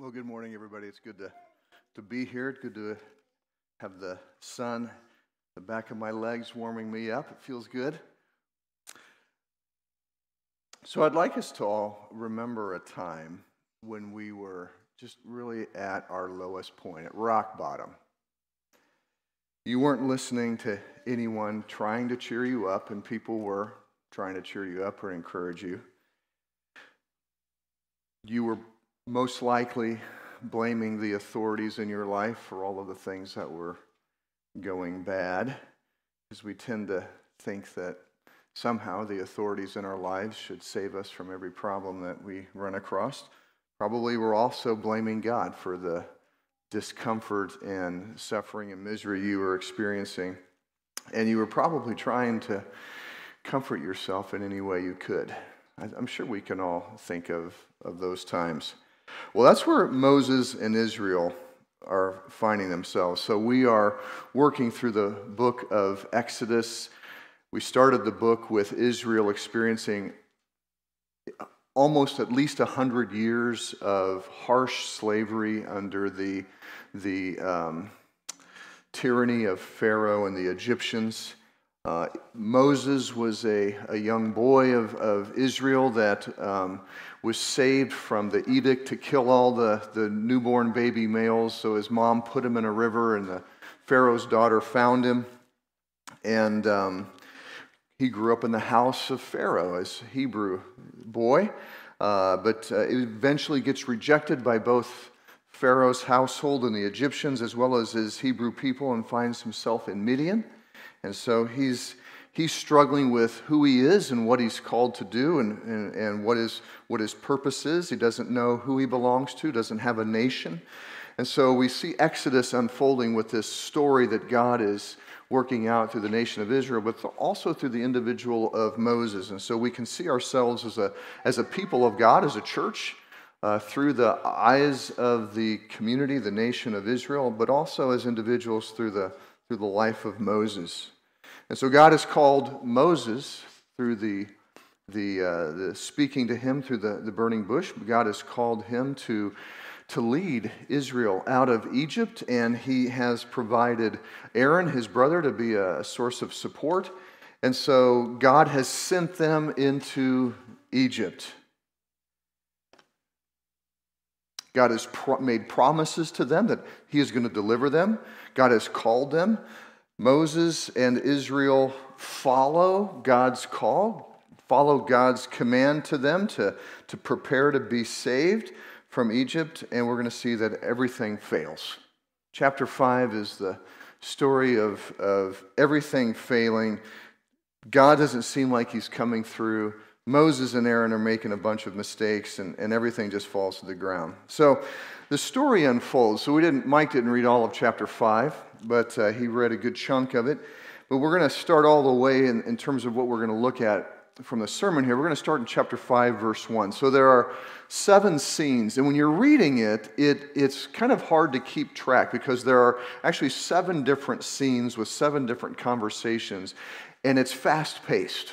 Well, good morning, everybody. It's good to, to be here. It's good to have the sun, the back of my legs warming me up. It feels good. So, I'd like us to all remember a time when we were just really at our lowest point, at rock bottom. You weren't listening to anyone trying to cheer you up, and people were trying to cheer you up or encourage you. You were most likely blaming the authorities in your life for all of the things that were going bad, because we tend to think that somehow the authorities in our lives should save us from every problem that we run across. Probably we're also blaming God for the discomfort and suffering and misery you were experiencing. And you were probably trying to comfort yourself in any way you could. I'm sure we can all think of, of those times. Well, that's where Moses and Israel are finding themselves. So we are working through the book of Exodus. We started the book with Israel experiencing almost at least 100 years of harsh slavery under the, the um, tyranny of Pharaoh and the Egyptians. Uh, Moses was a, a young boy of, of Israel that um, was saved from the edict to kill all the, the newborn baby males. So his mom put him in a river, and the Pharaoh's daughter found him. And um, he grew up in the house of Pharaoh as a Hebrew boy, uh, but uh, eventually gets rejected by both Pharaoh's household and the Egyptians, as well as his Hebrew people, and finds himself in Midian. And so he's, he's struggling with who he is and what he's called to do and, and, and what, his, what his purpose is. He doesn't know who he belongs to, doesn't have a nation. And so we see Exodus unfolding with this story that God is working out through the nation of Israel, but also through the individual of Moses. And so we can see ourselves as a, as a people of God, as a church, uh, through the eyes of the community, the nation of Israel, but also as individuals through the through the life of Moses. And so God has called Moses through the, the, uh, the speaking to him through the, the burning bush. God has called him to, to lead Israel out of Egypt, and he has provided Aaron, his brother, to be a, a source of support. And so God has sent them into Egypt. God has pro- made promises to them that He is going to deliver them. God has called them. Moses and Israel follow God's call, follow God's command to them to, to prepare to be saved from Egypt, and we're going to see that everything fails. Chapter 5 is the story of, of everything failing. God doesn't seem like He's coming through. Moses and Aaron are making a bunch of mistakes and, and everything just falls to the ground. So the story unfolds. So we didn't, Mike didn't read all of chapter 5, but uh, he read a good chunk of it. But we're going to start all the way in, in terms of what we're going to look at from the sermon here. We're going to start in chapter 5, verse 1. So there are seven scenes, and when you're reading it, it, it's kind of hard to keep track because there are actually seven different scenes with seven different conversations, and it's fast paced.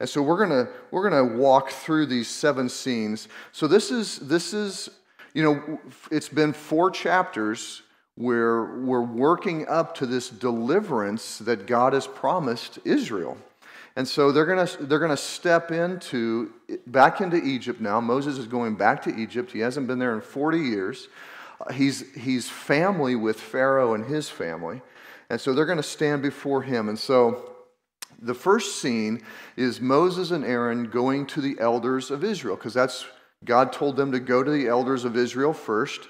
And so we're gonna we're gonna walk through these seven scenes. So this is this is you know it's been four chapters where we're working up to this deliverance that God has promised Israel. And so they're going to they're going to step into back into Egypt now. Moses is going back to Egypt. He hasn't been there in 40 years. Uh, he's he's family with Pharaoh and his family. And so they're going to stand before him. And so the first scene is Moses and Aaron going to the elders of Israel, because that's God told them to go to the elders of Israel first.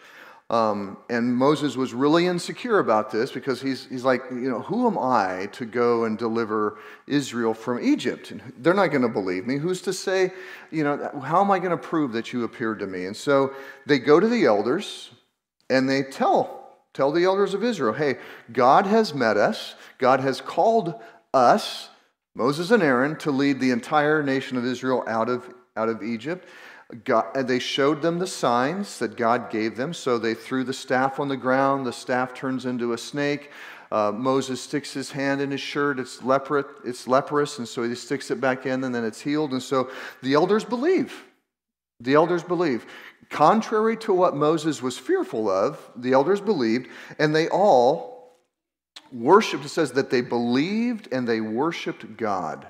Um, and Moses was really insecure about this because he's, he's like, you know, who am I to go and deliver Israel from Egypt? And they're not going to believe me. Who's to say, you know, how am I going to prove that you appeared to me? And so they go to the elders and they tell, tell the elders of Israel, hey, God has met us. God has called us Moses and Aaron to lead the entire nation of Israel out of, out of Egypt. God, they showed them the signs that God gave them. So they threw the staff on the ground. The staff turns into a snake. Uh, Moses sticks his hand in his shirt. It's, leper, it's leprous, and so he sticks it back in, and then it's healed. And so the elders believe. The elders believe. Contrary to what Moses was fearful of, the elders believed, and they all worshiped. It says that they believed and they worshiped God.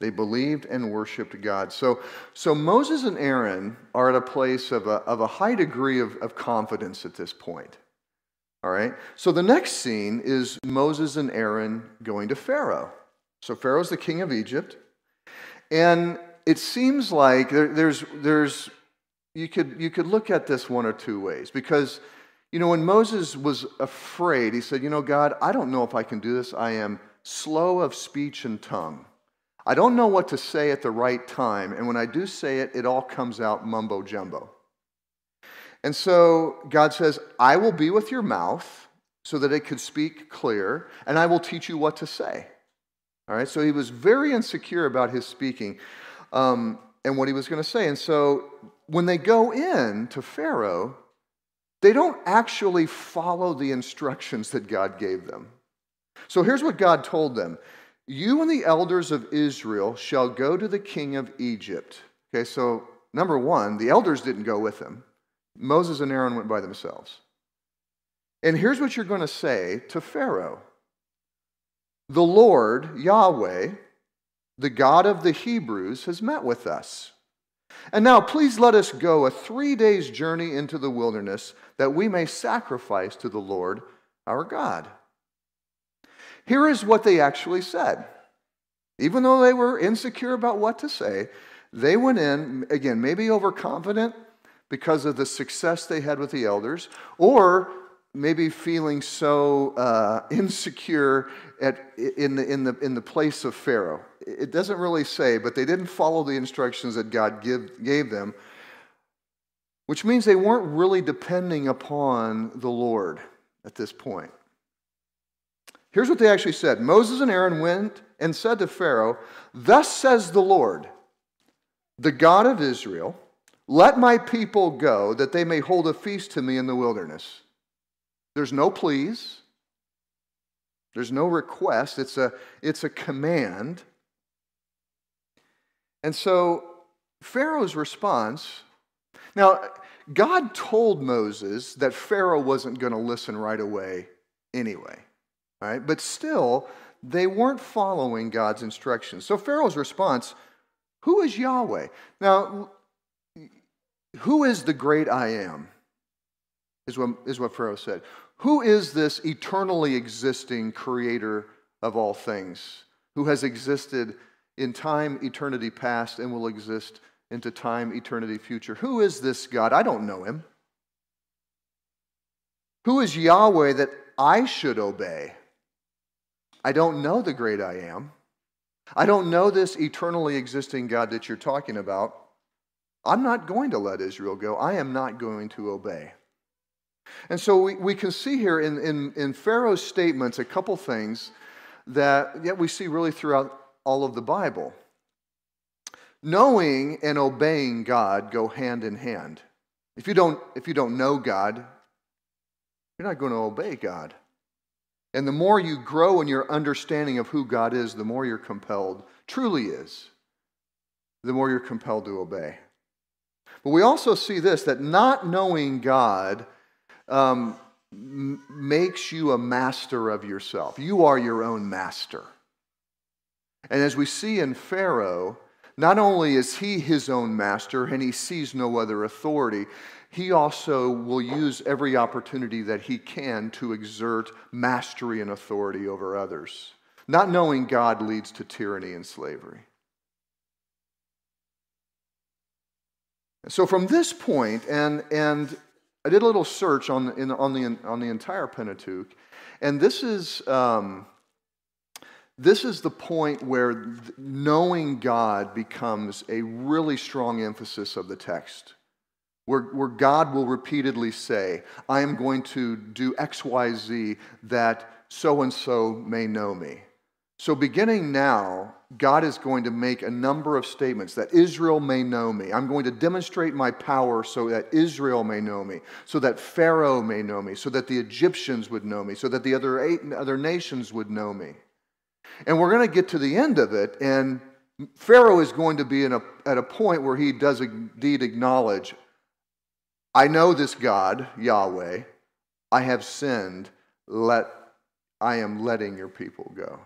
They believed and worshiped God. So, so Moses and Aaron are at a place of a, of a high degree of, of confidence at this point. All right? So the next scene is Moses and Aaron going to Pharaoh. So Pharaoh's the king of Egypt. And it seems like there, there's, there's, you could, you could look at this one or two ways. Because, you know, when Moses was afraid, he said, You know, God, I don't know if I can do this. I am slow of speech and tongue. I don't know what to say at the right time. And when I do say it, it all comes out mumbo jumbo. And so God says, I will be with your mouth so that it could speak clear, and I will teach you what to say. All right, so he was very insecure about his speaking um, and what he was going to say. And so when they go in to Pharaoh, they don't actually follow the instructions that God gave them. So here's what God told them You and the elders of Israel shall go to the king of Egypt. Okay, so number one, the elders didn't go with him. Moses and Aaron went by themselves. And here's what you're going to say to Pharaoh The Lord, Yahweh, the God of the Hebrews, has met with us. And now please let us go a three days' journey into the wilderness that we may sacrifice to the Lord our God. Here is what they actually said. Even though they were insecure about what to say, they went in, again, maybe overconfident, because of the success they had with the elders, or maybe feeling so uh, insecure at, in, the, in, the, in the place of Pharaoh. It doesn't really say, but they didn't follow the instructions that God give, gave them, which means they weren't really depending upon the Lord at this point. Here's what they actually said Moses and Aaron went and said to Pharaoh, Thus says the Lord, the God of Israel, let my people go that they may hold a feast to me in the wilderness. There's no pleas. There's no request. It's a, it's a command. And so Pharaoh's response now, God told Moses that Pharaoh wasn't going to listen right away anyway. Right? But still, they weren't following God's instructions. So Pharaoh's response, who is Yahweh? Now, who is the great I am? Is what, is what Pharaoh said. Who is this eternally existing creator of all things who has existed in time, eternity past, and will exist into time, eternity future? Who is this God? I don't know him. Who is Yahweh that I should obey? I don't know the great I am. I don't know this eternally existing God that you're talking about. I'm not going to let Israel go. I am not going to obey. And so we, we can see here in, in, in Pharaoh's statements a couple things that yet we see really throughout all of the Bible. Knowing and obeying God go hand in hand. If you don't, if you don't know God, you're not going to obey God. And the more you grow in your understanding of who God is, the more you're compelled, truly is, the more you're compelled to obey. But we also see this that not knowing God um, makes you a master of yourself. You are your own master. And as we see in Pharaoh, not only is he his own master and he sees no other authority, he also will use every opportunity that he can to exert mastery and authority over others. Not knowing God leads to tyranny and slavery. So from this point, and, and I did a little search on, in, on, the, on the entire Pentateuch, and this is, um, this is the point where knowing God becomes a really strong emphasis of the text. Where, where God will repeatedly say, I am going to do X, Y, Z that so and so may know me. So, beginning now, God is going to make a number of statements that Israel may know me. I'm going to demonstrate my power so that Israel may know me, so that Pharaoh may know me, so that the Egyptians would know me, so that the other, eight, other nations would know me. And we're going to get to the end of it, and Pharaoh is going to be a, at a point where he does indeed acknowledge, I know this God, Yahweh, I have sinned, let, I am letting your people go.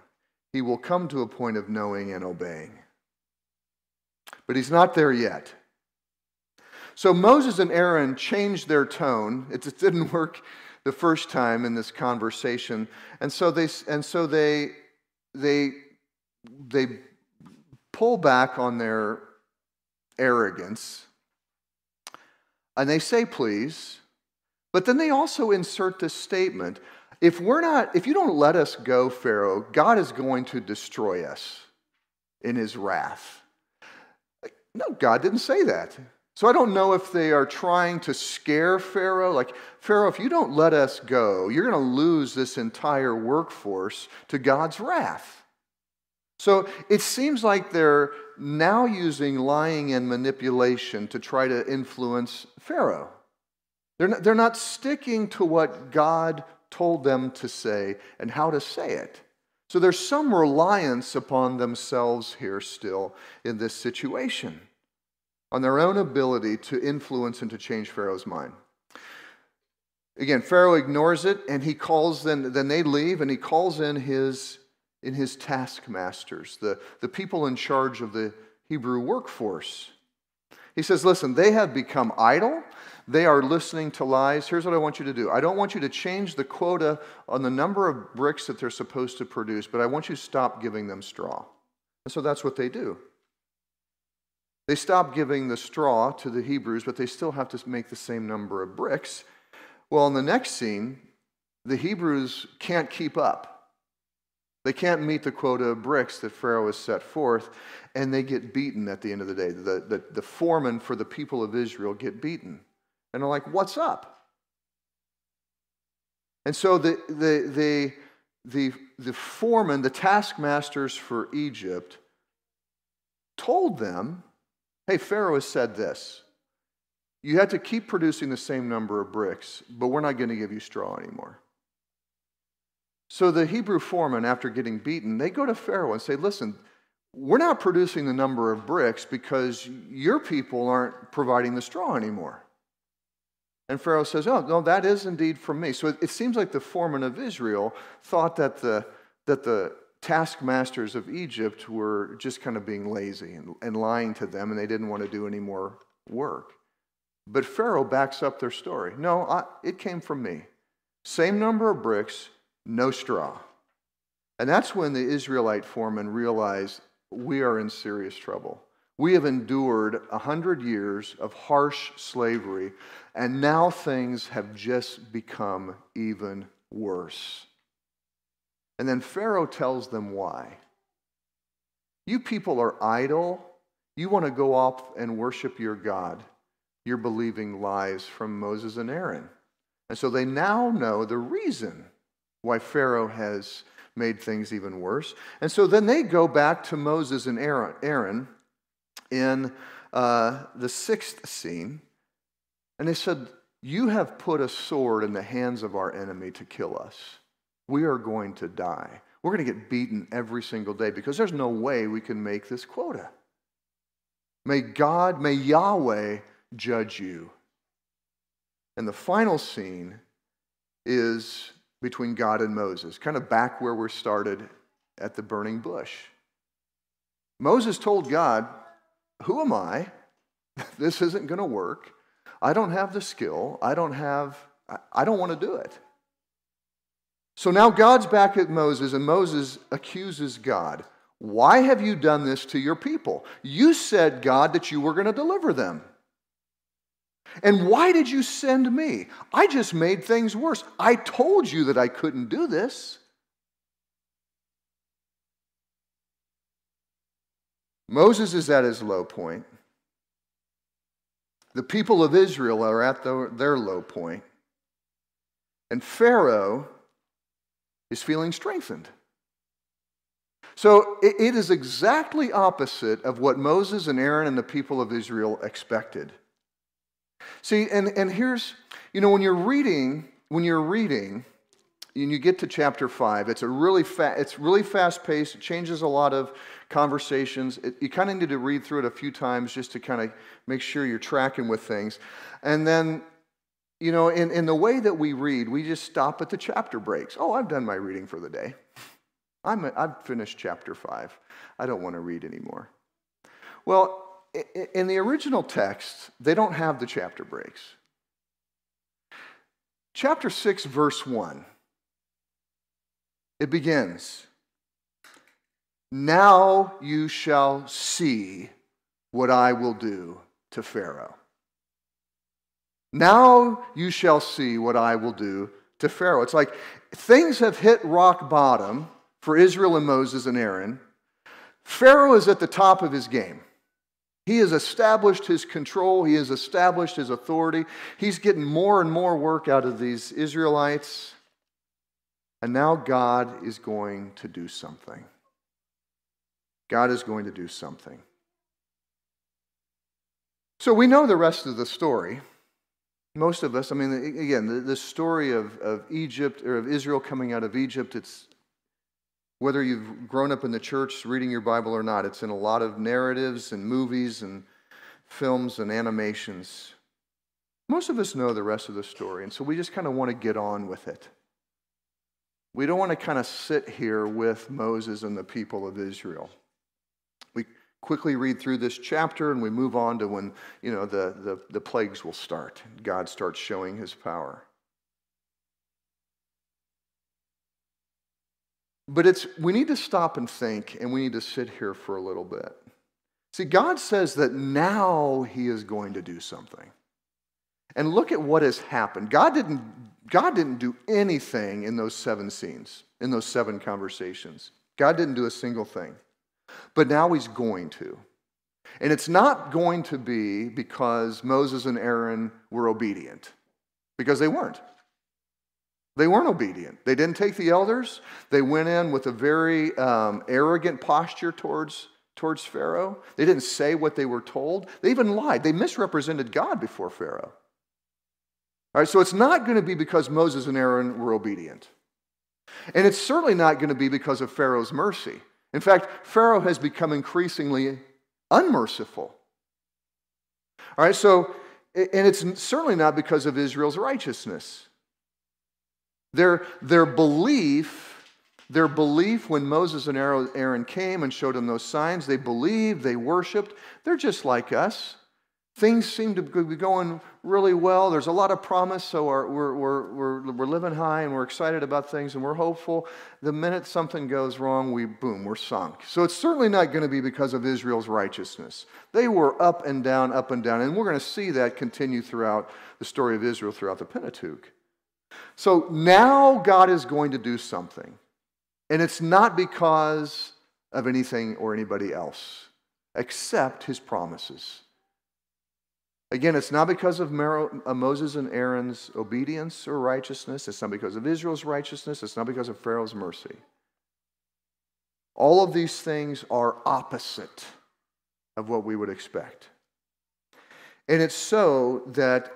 He will come to a point of knowing and obeying. But he's not there yet. So Moses and Aaron changed their tone. It didn't work the first time in this conversation. And so they, and so they, they, they pull back on their arrogance and they say, please. But then they also insert this statement if we're not, if you don't let us go, Pharaoh, God is going to destroy us in his wrath. No, God didn't say that. So I don't know if they are trying to scare Pharaoh. Like, Pharaoh, if you don't let us go, you're going to lose this entire workforce to God's wrath. So it seems like they're now using lying and manipulation to try to influence Pharaoh. They're not, they're not sticking to what God told them to say and how to say it. So there's some reliance upon themselves here still in this situation on their own ability to influence and to change Pharaoh's mind. Again, Pharaoh ignores it and he calls then then they leave and he calls in his in his taskmasters, the, the people in charge of the Hebrew workforce. He says, Listen, they have become idle. They are listening to lies. Here's what I want you to do I don't want you to change the quota on the number of bricks that they're supposed to produce, but I want you to stop giving them straw. And so that's what they do. They stop giving the straw to the Hebrews, but they still have to make the same number of bricks. Well, in the next scene, the Hebrews can't keep up. They can't meet the quota of bricks that Pharaoh has set forth, and they get beaten at the end of the day. The, the, the foreman for the people of Israel get beaten. And they're like, what's up? And so the, the, the, the, the foreman, the taskmasters for Egypt, told them Hey, Pharaoh has said this. You have to keep producing the same number of bricks, but we're not going to give you straw anymore. So the Hebrew foreman, after getting beaten, they go to Pharaoh and say, Listen, we're not producing the number of bricks because your people aren't providing the straw anymore. And Pharaoh says, Oh, no, that is indeed from me. So it, it seems like the foreman of Israel thought that the, that the taskmasters of Egypt were just kind of being lazy and, and lying to them, and they didn't want to do any more work. But Pharaoh backs up their story. No, I, it came from me. Same number of bricks, no straw. And that's when the Israelite foreman realized we are in serious trouble. We have endured a hundred years of harsh slavery, and now things have just become even worse. And then Pharaoh tells them why. You people are idle. You want to go off and worship your God. You're believing lies from Moses and Aaron. And so they now know the reason why Pharaoh has made things even worse. And so then they go back to Moses and Aaron in uh, the sixth scene. And they said, You have put a sword in the hands of our enemy to kill us we are going to die. We're going to get beaten every single day because there's no way we can make this quota. May God, may Yahweh judge you. And the final scene is between God and Moses, kind of back where we started at the burning bush. Moses told God, Who am I? This isn't going to work. I don't have the skill. I don't have, I don't want to do it. So now God's back at Moses, and Moses accuses God. Why have you done this to your people? You said, God, that you were going to deliver them. And why did you send me? I just made things worse. I told you that I couldn't do this. Moses is at his low point. The people of Israel are at their low point. And Pharaoh is feeling strengthened. So it is exactly opposite of what Moses and Aaron and the people of Israel expected. See, and, and here's, you know, when you're reading, when you're reading and you get to chapter five, it's a really fa- it's really fast paced. It changes a lot of conversations. It, you kind of need to read through it a few times just to kind of make sure you're tracking with things. And then, you know, in, in the way that we read, we just stop at the chapter breaks. Oh, I've done my reading for the day. I'm a, I've finished chapter five. I don't want to read anymore. Well, in the original text, they don't have the chapter breaks. Chapter 6, verse 1, it begins Now you shall see what I will do to Pharaoh. Now you shall see what I will do to Pharaoh. It's like things have hit rock bottom for Israel and Moses and Aaron. Pharaoh is at the top of his game. He has established his control, he has established his authority. He's getting more and more work out of these Israelites. And now God is going to do something. God is going to do something. So we know the rest of the story. Most of us, I mean, again, the, the story of, of Egypt or of Israel coming out of Egypt, it's whether you've grown up in the church reading your Bible or not, it's in a lot of narratives and movies and films and animations. Most of us know the rest of the story, and so we just kind of want to get on with it. We don't want to kind of sit here with Moses and the people of Israel. Quickly read through this chapter and we move on to when you know the, the, the plagues will start. God starts showing his power. But it's, we need to stop and think, and we need to sit here for a little bit. See, God says that now He is going to do something. And look at what has happened. God didn't, God didn't do anything in those seven scenes, in those seven conversations. God didn't do a single thing. But now He's going to. And it's not going to be because Moses and Aaron were obedient, because they weren't. They weren't obedient. They didn't take the elders. They went in with a very um, arrogant posture towards, towards Pharaoh. They didn't say what they were told. They even lied. They misrepresented God before Pharaoh. All right, so it's not going to be because Moses and Aaron were obedient. And it's certainly not going to be because of Pharaoh's mercy. In fact, Pharaoh has become increasingly unmerciful. All right, so, and it's certainly not because of Israel's righteousness. Their, their belief, their belief when Moses and Aaron came and showed them those signs, they believed, they worshiped. They're just like us. Things seem to be going really well. There's a lot of promise, so we're, we're, we're, we're living high and we're excited about things and we're hopeful. The minute something goes wrong, we boom, we're sunk. So it's certainly not going to be because of Israel's righteousness. They were up and down, up and down, and we're going to see that continue throughout the story of Israel throughout the Pentateuch. So now God is going to do something. And it's not because of anything or anybody else, except his promises. Again, it's not because of uh, Moses and Aaron's obedience or righteousness. It's not because of Israel's righteousness. It's not because of Pharaoh's mercy. All of these things are opposite of what we would expect. And it's so that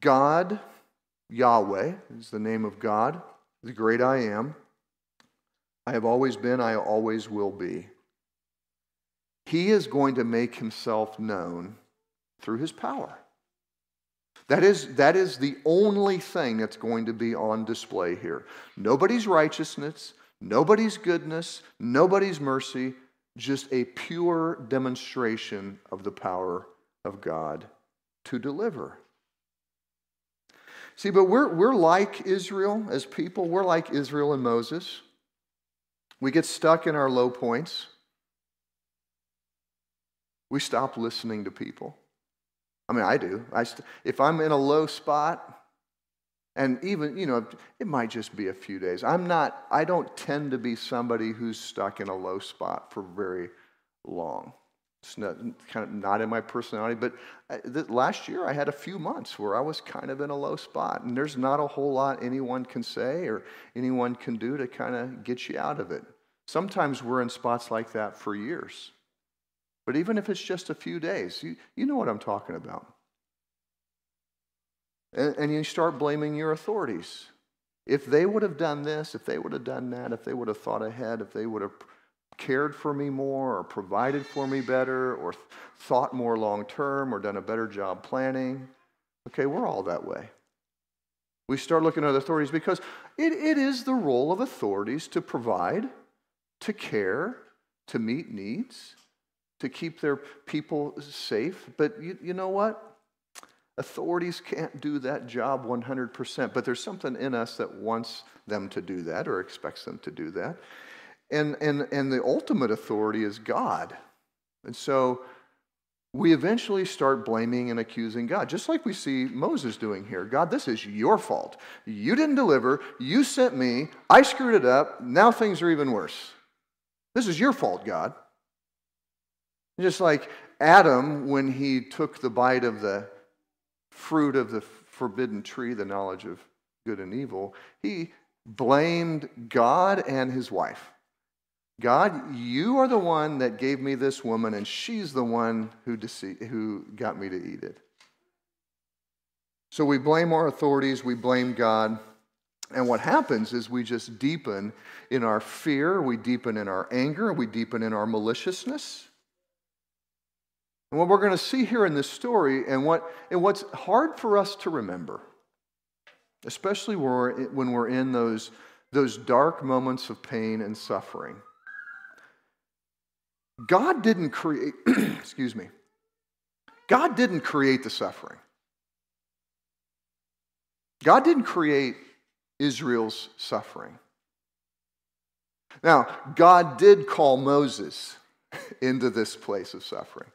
God Yahweh is the name of God, the great I am. I have always been, I always will be. He is going to make himself known through his power. That is, that is the only thing that's going to be on display here. Nobody's righteousness, nobody's goodness, nobody's mercy, just a pure demonstration of the power of God to deliver. See, but we're, we're like Israel as people. We're like Israel and Moses. We get stuck in our low points. We stop listening to people. I mean, I do. I st- if I'm in a low spot, and even, you know, it might just be a few days. I'm not, I don't tend to be somebody who's stuck in a low spot for very long. It's not, kind of not in my personality, but uh, last year I had a few months where I was kind of in a low spot, and there's not a whole lot anyone can say or anyone can do to kind of get you out of it. Sometimes we're in spots like that for years. But even if it's just a few days, you, you know what I'm talking about. And, and you start blaming your authorities. If they would have done this, if they would have done that, if they would have thought ahead, if they would have cared for me more or provided for me better or thought more long term or done a better job planning. Okay, we're all that way. We start looking at authorities because it, it is the role of authorities to provide, to care, to meet needs, to keep their people safe. But you, you know what? Authorities can't do that job 100%, but there's something in us that wants them to do that or expects them to do that. And, and, and the ultimate authority is God. And so we eventually start blaming and accusing God, just like we see Moses doing here. God, this is your fault. You didn't deliver. You sent me. I screwed it up. Now things are even worse. This is your fault, God. Just like Adam, when he took the bite of the fruit of the forbidden tree, the knowledge of good and evil, he blamed God and his wife. God, you are the one that gave me this woman, and she's the one who, dece- who got me to eat it. So we blame our authorities, we blame God. And what happens is we just deepen in our fear, we deepen in our anger, we deepen in our maliciousness. And what we're going to see here in this story, and, what, and what's hard for us to remember, especially when we're, when we're in those, those dark moments of pain and suffering God didn't create, excuse me, God didn't create the suffering. God didn't create Israel's suffering. Now, God did call Moses into this place of suffering.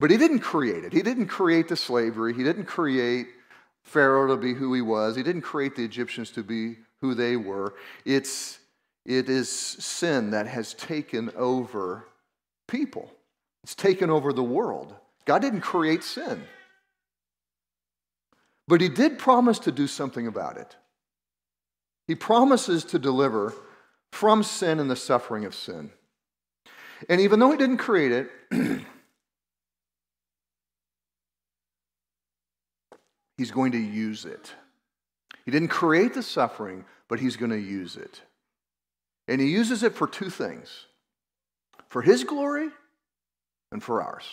But he didn't create it. He didn't create the slavery. He didn't create Pharaoh to be who he was. He didn't create the Egyptians to be who they were. It's it is sin that has taken over people, it's taken over the world. God didn't create sin, but He did promise to do something about it. He promises to deliver from sin and the suffering of sin. And even though He didn't create it, He's going to use it. He didn't create the suffering, but He's going to use it. And he uses it for two things for his glory and for ours.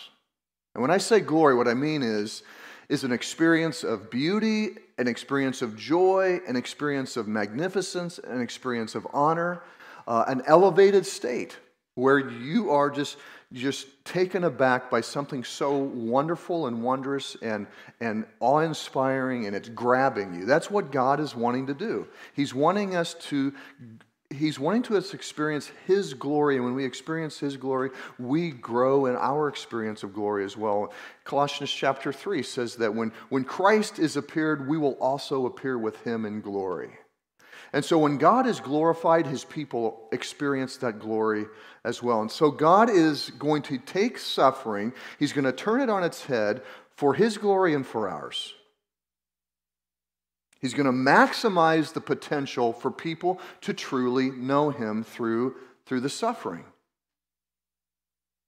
And when I say glory, what I mean is, is an experience of beauty, an experience of joy, an experience of magnificence, an experience of honor, uh, an elevated state where you are just, just taken aback by something so wonderful and wondrous and, and awe inspiring, and it's grabbing you. That's what God is wanting to do. He's wanting us to He's wanting to us experience His glory, and when we experience His glory, we grow in our experience of glory as well. Colossians chapter 3 says that when, when Christ is appeared, we will also appear with Him in glory. And so when God is glorified, His people experience that glory as well. And so God is going to take suffering, He's going to turn it on its head for His glory and for ours. He's going to maximize the potential for people to truly know him through, through the suffering.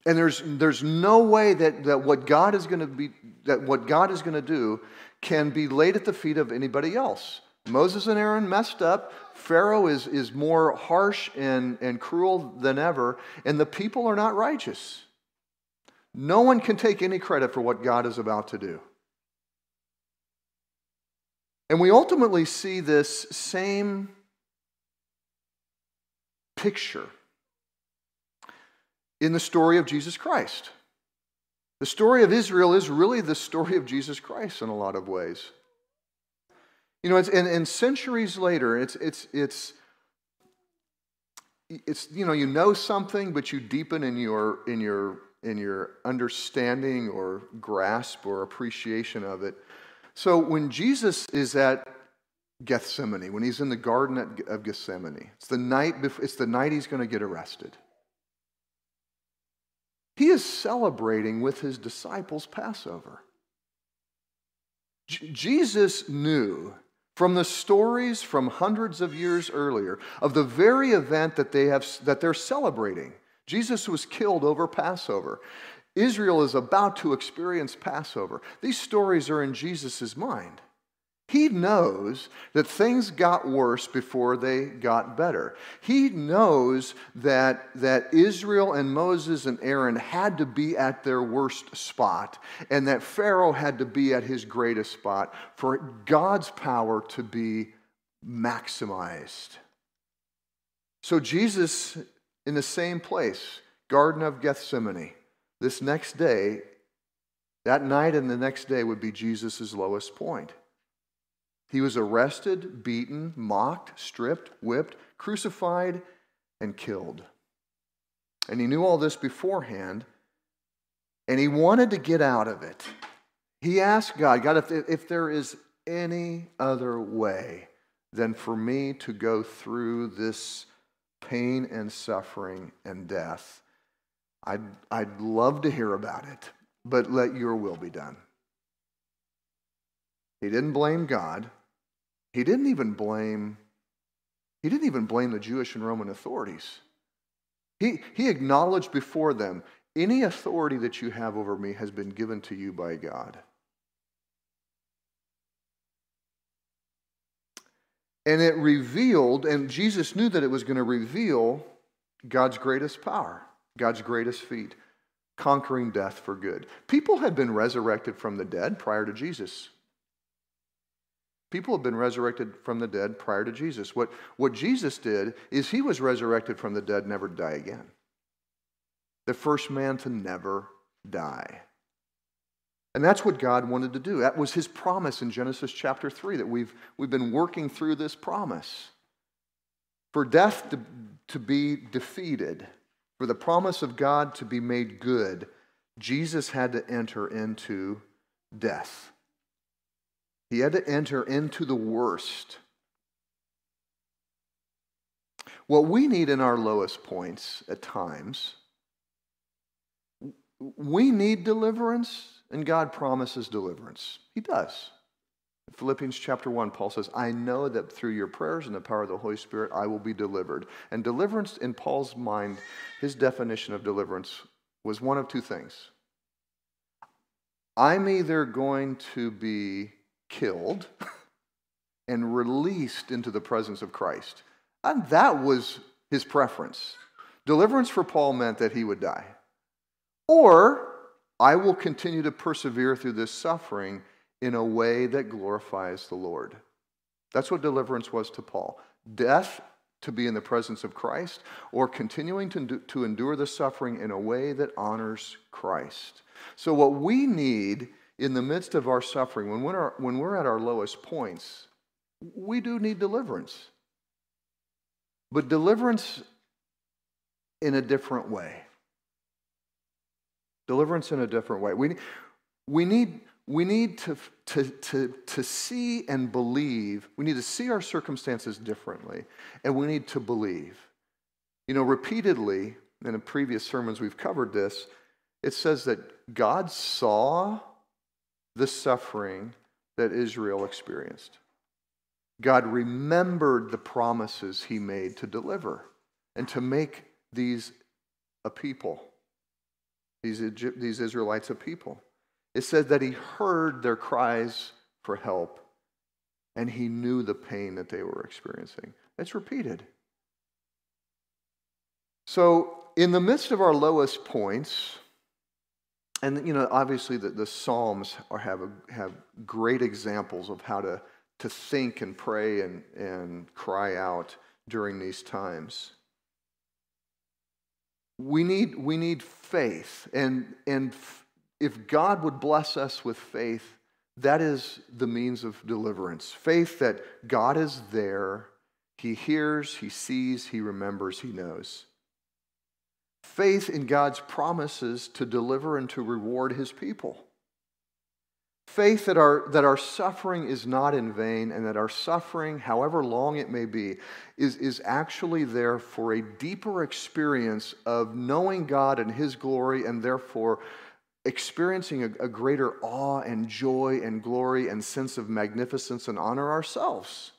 And there's, there's no way that, that what God is going to be that what God is going to do can be laid at the feet of anybody else. Moses and Aaron messed up. Pharaoh is, is more harsh and, and cruel than ever, and the people are not righteous. No one can take any credit for what God is about to do. And we ultimately see this same picture in the story of Jesus Christ. The story of Israel is really the story of Jesus Christ in a lot of ways. You know, it's, and, and centuries later, it's, it's, it's, it's, you know, you know something, but you deepen in your, in your, in your understanding or grasp or appreciation of it so when Jesus is at Gethsemane, when he's in the Garden of Gethsemane, it's the night, before, it's the night he's going to get arrested. He is celebrating with his disciples Passover. J- Jesus knew from the stories from hundreds of years earlier of the very event that, they have, that they're celebrating. Jesus was killed over Passover. Israel is about to experience Passover. These stories are in Jesus' mind. He knows that things got worse before they got better. He knows that, that Israel and Moses and Aaron had to be at their worst spot, and that Pharaoh had to be at his greatest spot for God's power to be maximized. So, Jesus, in the same place, Garden of Gethsemane, this next day, that night and the next day would be Jesus' lowest point. He was arrested, beaten, mocked, stripped, whipped, crucified, and killed. And he knew all this beforehand, and he wanted to get out of it. He asked God, God, if, if there is any other way than for me to go through this pain and suffering and death, I'd, I'd love to hear about it, but let your will be done. He didn't blame God. He didn't even blame he didn't even blame the Jewish and Roman authorities. He, he acknowledged before them, any authority that you have over me has been given to you by God. And it revealed, and Jesus knew that it was going to reveal God's greatest power, God's greatest feat, conquering death for good. People had been resurrected from the dead prior to Jesus. People have been resurrected from the dead prior to Jesus. What, what Jesus did is he was resurrected from the dead, never to die again. The first man to never die. And that's what God wanted to do. That was his promise in Genesis chapter 3 that we've, we've been working through this promise. For death to, to be defeated, for the promise of God to be made good, Jesus had to enter into death. He had to enter into the worst. What we need in our lowest points at times, we need deliverance, and God promises deliverance. He does. In Philippians chapter 1, Paul says, I know that through your prayers and the power of the Holy Spirit, I will be delivered. And deliverance, in Paul's mind, his definition of deliverance was one of two things. I'm either going to be killed and released into the presence of Christ. And that was his preference. Deliverance for Paul meant that he would die. Or I will continue to persevere through this suffering in a way that glorifies the Lord. That's what deliverance was to Paul. Death to be in the presence of Christ, or continuing to, to endure the suffering in a way that honors Christ. So, what we need in the midst of our suffering, when we're, when we're at our lowest points, we do need deliverance. But deliverance in a different way. Deliverance in a different way. We, we need, we need to, to, to, to see and believe. We need to see our circumstances differently, and we need to believe. You know, repeatedly in previous sermons we've covered this, it says that God saw the suffering that Israel experienced. God remembered the promises he made to deliver and to make these a people, these, Egypt, these Israelites a people. It said that he heard their cries for help and he knew the pain that they were experiencing. It's repeated. So, in the midst of our lowest points, and you know, obviously, the, the Psalms are, have, a, have great examples of how to, to think and pray and, and cry out during these times. We need, we need faith. And, and if God would bless us with faith, that is the means of deliverance. Faith that God is there, He hears, He sees, He remembers, He knows faith in God's promises to deliver and to reward his people. Faith that our, that our suffering is not in vain and that our suffering, however long it may be, is, is actually there for a deeper experience of knowing God and his glory and therefore experiencing a, a greater awe and joy and glory and sense of magnificence and honor ourselves.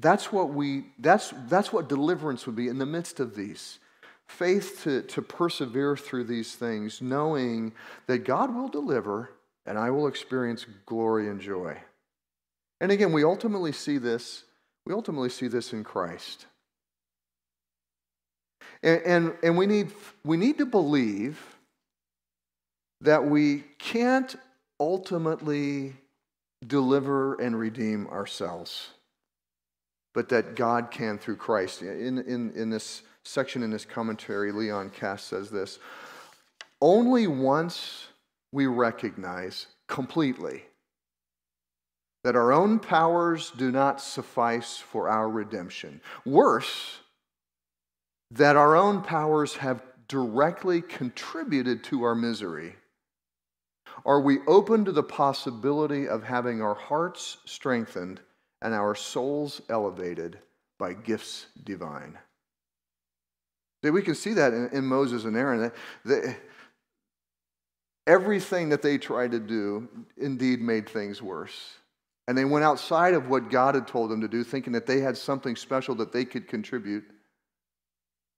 That's what we that's that's what deliverance would be in the midst of these. Faith to, to persevere through these things, knowing that God will deliver and I will experience glory and joy. And again, we ultimately see this, we ultimately see this in Christ. And, and, and we, need, we need to believe that we can't ultimately deliver and redeem ourselves, but that God can through Christ. In, in, in this section in this commentary, Leon Kass says this Only once we recognize completely that our own powers do not suffice for our redemption. Worse, that our own powers have directly contributed to our misery are we open to the possibility of having our hearts strengthened and our souls elevated by gifts divine? See, we can see that in, in Moses and Aaron. They, everything that they tried to do indeed made things worse. And they went outside of what God had told them to do, thinking that they had something special that they could contribute.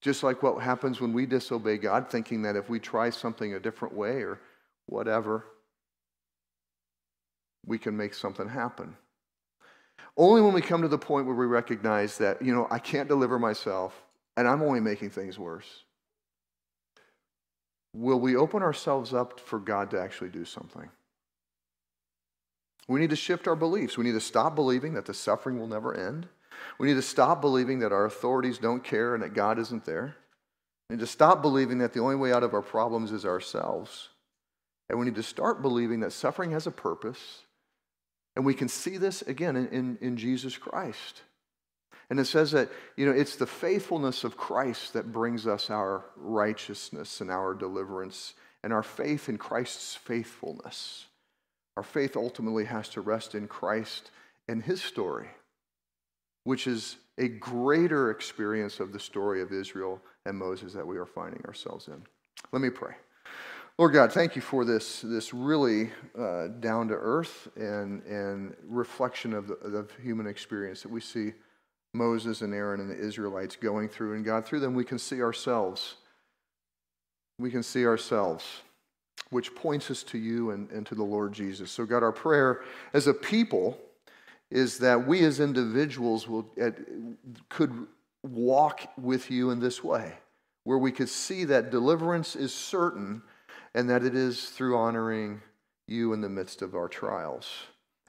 Just like what happens when we disobey God, thinking that if we try something a different way or whatever, we can make something happen. Only when we come to the point where we recognize that, you know, I can't deliver myself and I'm only making things worse, will we open ourselves up for God to actually do something? We need to shift our beliefs. We need to stop believing that the suffering will never end. We need to stop believing that our authorities don't care and that God isn't there. We need to stop believing that the only way out of our problems is ourselves. And we need to start believing that suffering has a purpose. And we can see this again in, in, in Jesus Christ. And it says that, you know, it's the faithfulness of Christ that brings us our righteousness and our deliverance and our faith in Christ's faithfulness. Our faith ultimately has to rest in Christ and his story, which is a greater experience of the story of Israel and Moses that we are finding ourselves in. Let me pray. Lord God, thank you for this, this really uh, down to earth and, and reflection of the of human experience that we see Moses and Aaron and the Israelites going through. And God, through them, we can see ourselves. We can see ourselves, which points us to you and, and to the Lord Jesus. So, God, our prayer as a people is that we as individuals will, could walk with you in this way, where we could see that deliverance is certain and that it is through honoring you in the midst of our trials.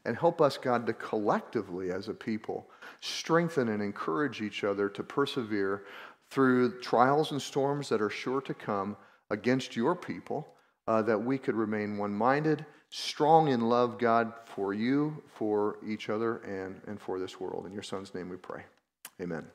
And help us, God, to collectively, as a people, strengthen and encourage each other to persevere through trials and storms that are sure to come against your people, uh, that we could remain one minded, strong in love, God, for you, for each other, and, and for this world. In your Son's name we pray. Amen.